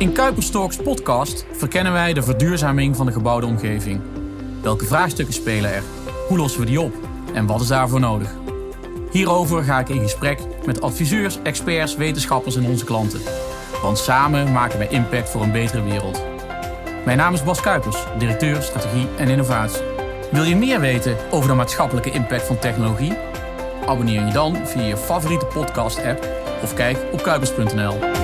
In Kuipers Kuiperstalks podcast verkennen wij de verduurzaming van de gebouwde omgeving. Welke vraagstukken spelen er? Hoe lossen we die op? En wat is daarvoor nodig? Hierover ga ik in gesprek met adviseurs, experts, wetenschappers en onze klanten. Want samen maken wij impact voor een betere wereld. Mijn naam is Bas Kuipers, directeur strategie en innovatie. Wil je meer weten over de maatschappelijke impact van technologie? Abonneer je dan via je favoriete podcast-app of kijk op kuipers.nl.